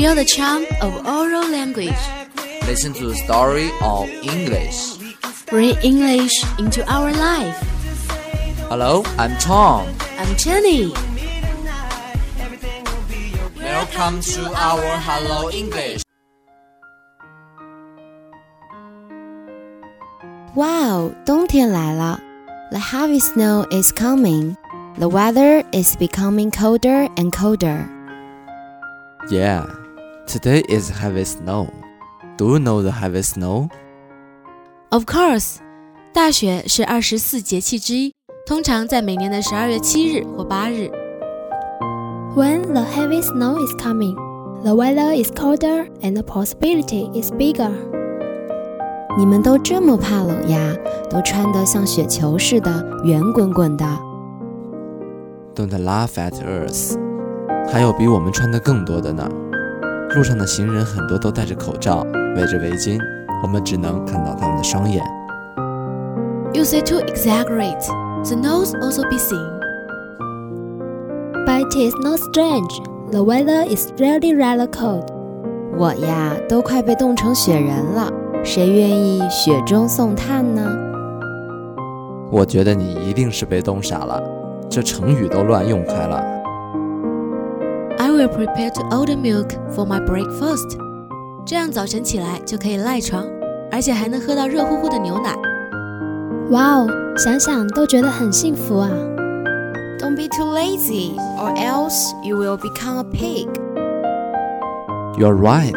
Feel the charm of oral language. Listen to the story of English. Bring English into our life. Hello, I'm Tom. I'm Jenny. Welcome to our Hello English. Wow，冬天来了，The heavy snow is coming. The weather is becoming colder and colder. Yeah, today is heavy snow. Do you know the heavy snow? Of course，大雪是二十四节气之一，通常在每年的十二月七日或八日。 When the heavy snow is coming, the weather is colder and the possibility is bigger. 你们都这么怕冷呀？都穿得像雪球似的，圆滚滚的。 Don't laugh at us. 还有比我们穿的更多的呢。 路上的行人很多都戴着口罩，围着围巾，我们只能看到他们的双眼。You say to exaggerate. The nose also be seen. But it is not strange. The weather is really rather cold. 我呀，都快被冻成雪人了，谁愿意雪中送炭呢？我觉得你一定是被冻傻了，这成语都乱用开了。I will prepare to order milk for my breakfast. 这样早晨起来就可以赖床，而且还能喝到热乎乎的牛奶。哇哦，想想都觉得很幸福啊！ Don't be too lazy, or else you will become a pig. You're right.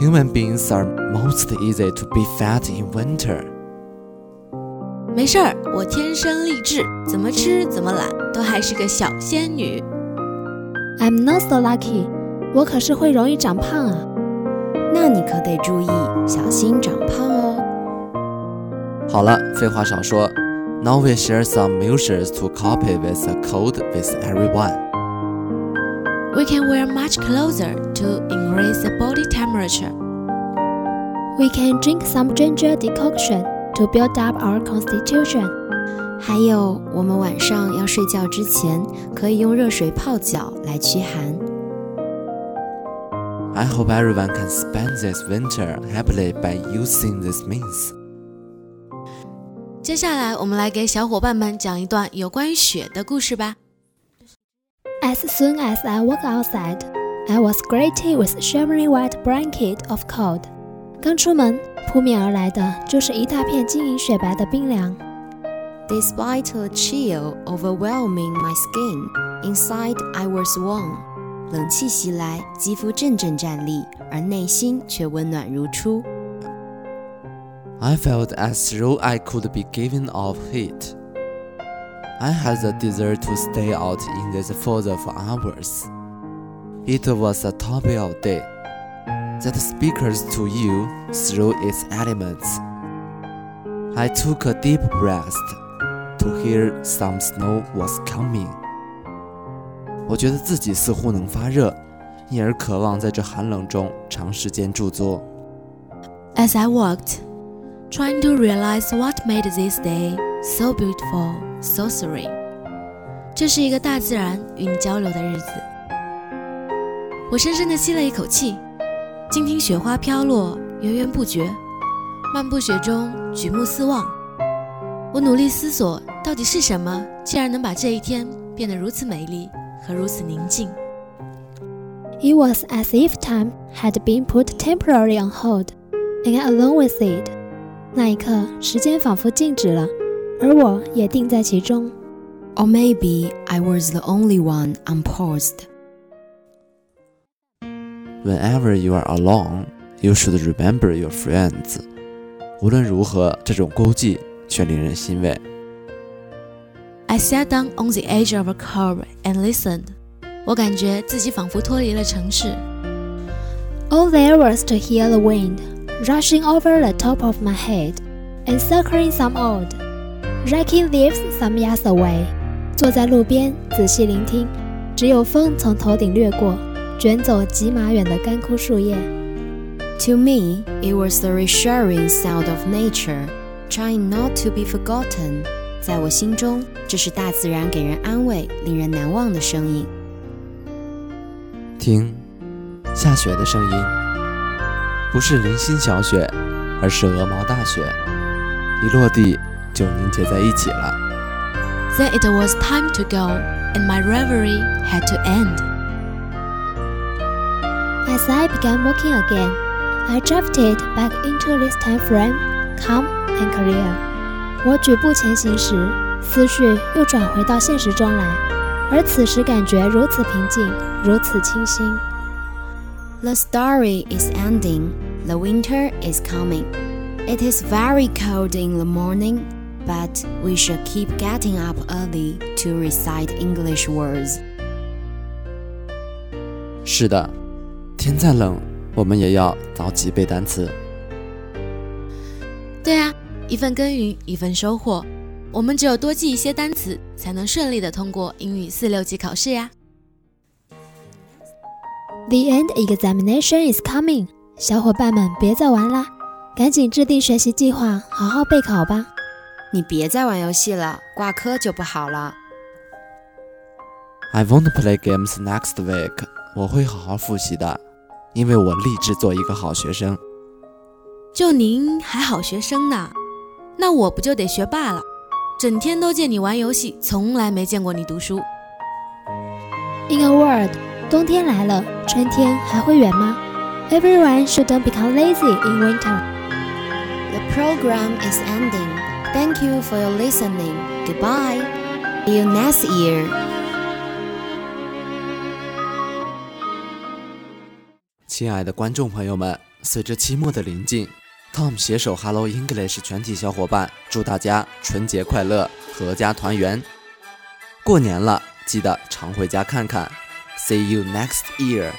Human beings are most easy to be fat in winter. 没事儿，我天生丽质，怎么吃怎么懒，都还是个小仙女。 I'm not so lucky. 我可是会容易长胖啊！那你可得注意，小心长胖哦。好了，废话少说。Now we share some measures to cope with the cold with everyone. We can wear much closer to increase the body temperature. We can drink some ginger decoction to build up our constitution. 还有，我们晚上要睡觉之前，可以用热水泡脚来驱寒。I hope everyone can spend this winter happily by using these means. 接下来，我们来给小伙伴们讲一段有关于雪的故事吧。As soon as I walked outside, I was greeted with shimmering white blanket of cold. 刚出门，扑面而来的就是一大片晶莹雪白的冰凉。Despite the chill overwhelming my skin, inside I was warm. 冷气袭来，肌肤阵阵战栗，而内心却温暖如初。 I felt as though I could be given off heat. I had the desire to stay out in this further for hours. It was a tropical day that speaks to you through its elements. I took a deep breath to hear some snow was coming. 我觉得自己似乎能发热，因而渴望在这寒冷中长时间驻足。 As I walked, trying to realize what made this day so beautiful, so serene. 这是一个大自然与你交流的日子。我深深地吸了一口气，静听雪花飘落，源源不绝。漫步雪中，举目四望， 我努力思索，到底是什么，竟然能把这一天变得如此美丽和如此宁静。 It was as if time had been put temporarily on hold, and I alone with it. 那一刻，时间仿佛静止了，而我也定在其中。 Or maybe I was the only one unpaused. Whenever you are alone, you should remember your friends. 无论如何，这种孤寂 却令人欣慰。 I sat down on the edge of a curve and listened. 我感觉自己仿佛脱离了城市。 All there was to hear the wind rushing over the top of my head and circling some old, raking leaves some yards away. 坐在路边仔细聆听，只有风从头顶掠过，卷走几码远的干枯树叶。 To me, it was the reassuring sound of nature, trying not to be forgotten. 在我心中，这是大自然给人安慰、令人难忘的声音。听， 下雪的声音，不是零星小雪，而是鹅毛大雪，一落地就凝结在一起了。Then it was time to go, and my reverie had to end. As I began walking again, I drifted back into this time frame, calm and clear. 我举步前行时，思绪又转回到现实中来，而此时感觉如此平静，如此清新。The story is ending. The winter is coming. It is very cold in the morning, but we should keep getting up early to recite English words. 是的，天再冷，我们也要早起背单词。 一份耕耘一份收获，我们只有多记一些单词，才能顺利的通过英语四六级考试呀。The end examination is coming，小伙伴们别再玩啦，赶紧制定学习计划，好好备考吧。你别再玩游戏了，挂科就不好了。I won't play games next week。我会好好复习的，因为我立志做一个好学生。就您还好学生呢，那我不就得学霸了？整天都见你玩游戏，从来没见过你读书。In a word，冬天来了，春天还会远吗？Everyone shouldn't become lazy in winter. The program is ending. Thank you for your listening. Goodbye. See you next year. 亲爱的观众朋友们，随着期末的临近，Tom 携手 Hello English 全体小伙伴，祝大家春节快乐，阖家团圆。过年了，记得常回家看看。See you next year.